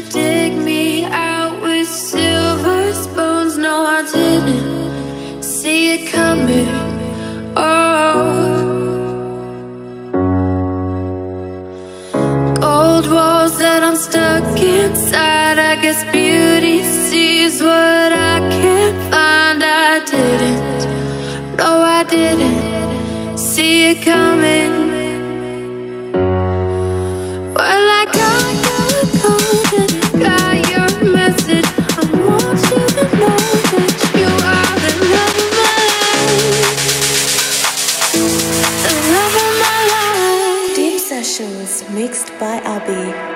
to dig me out with silver spoons. No, I didn't see it coming. Oh, gold walls that I'm stuck inside. I guess beauty sees what I can't find. I didn't, no, I didn't see it coming. by Abee.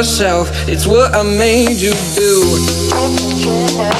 yourself. It's what I made you do.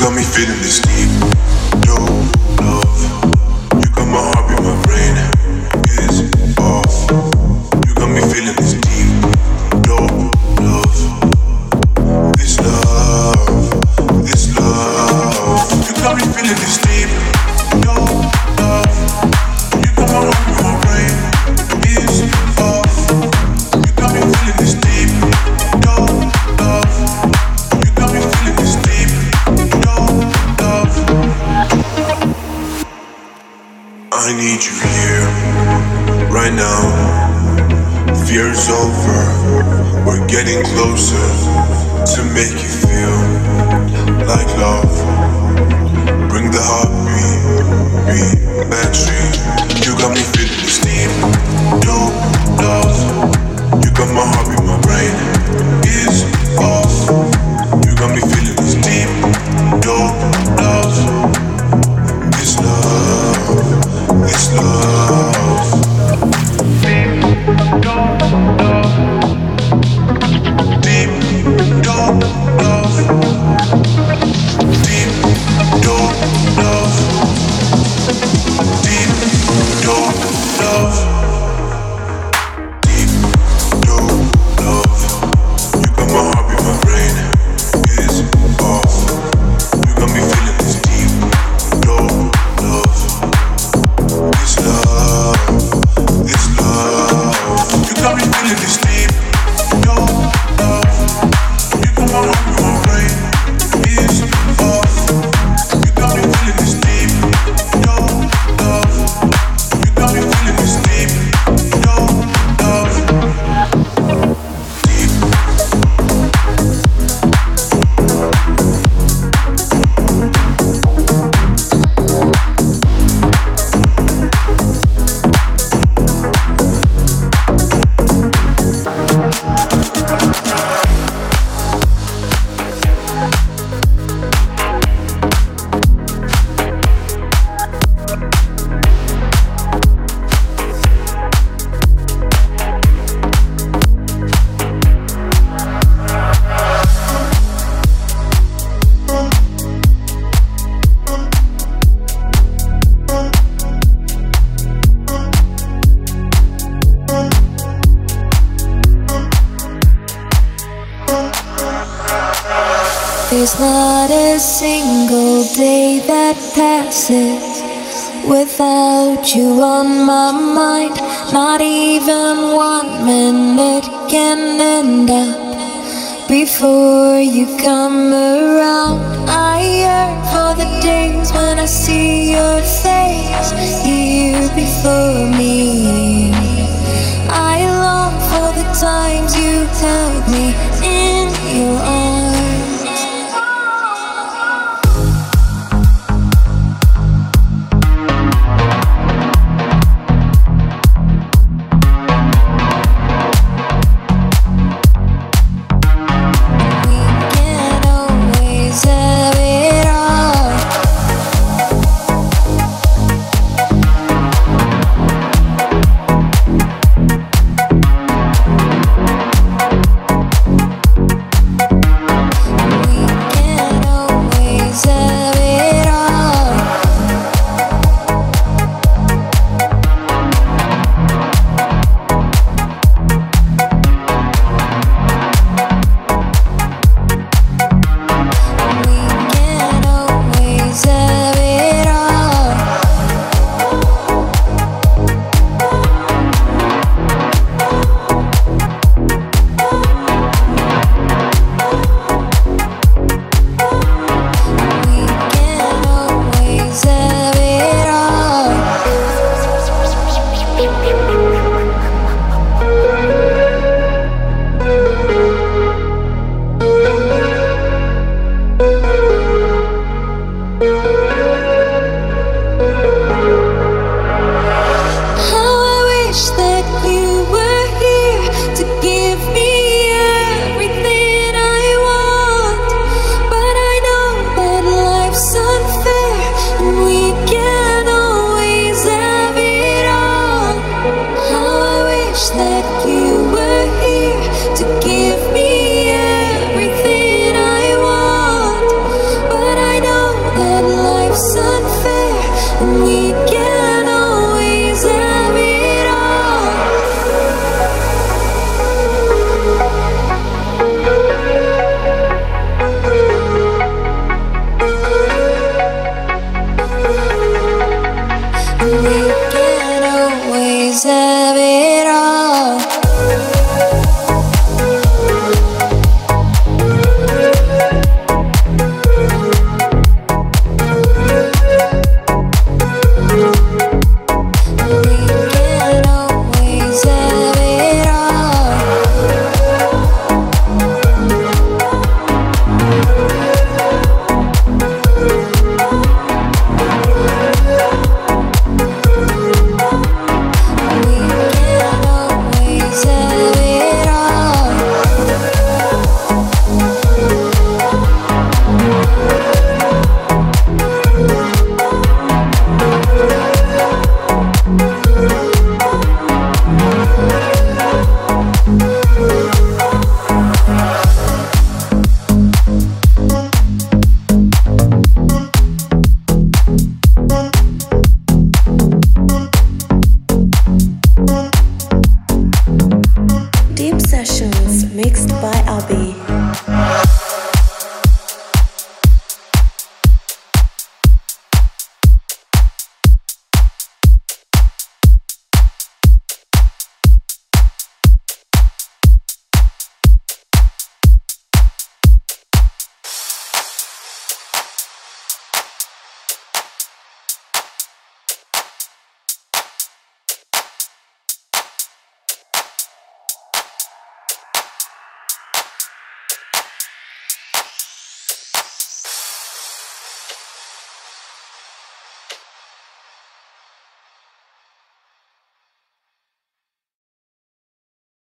Got me feeling this deep,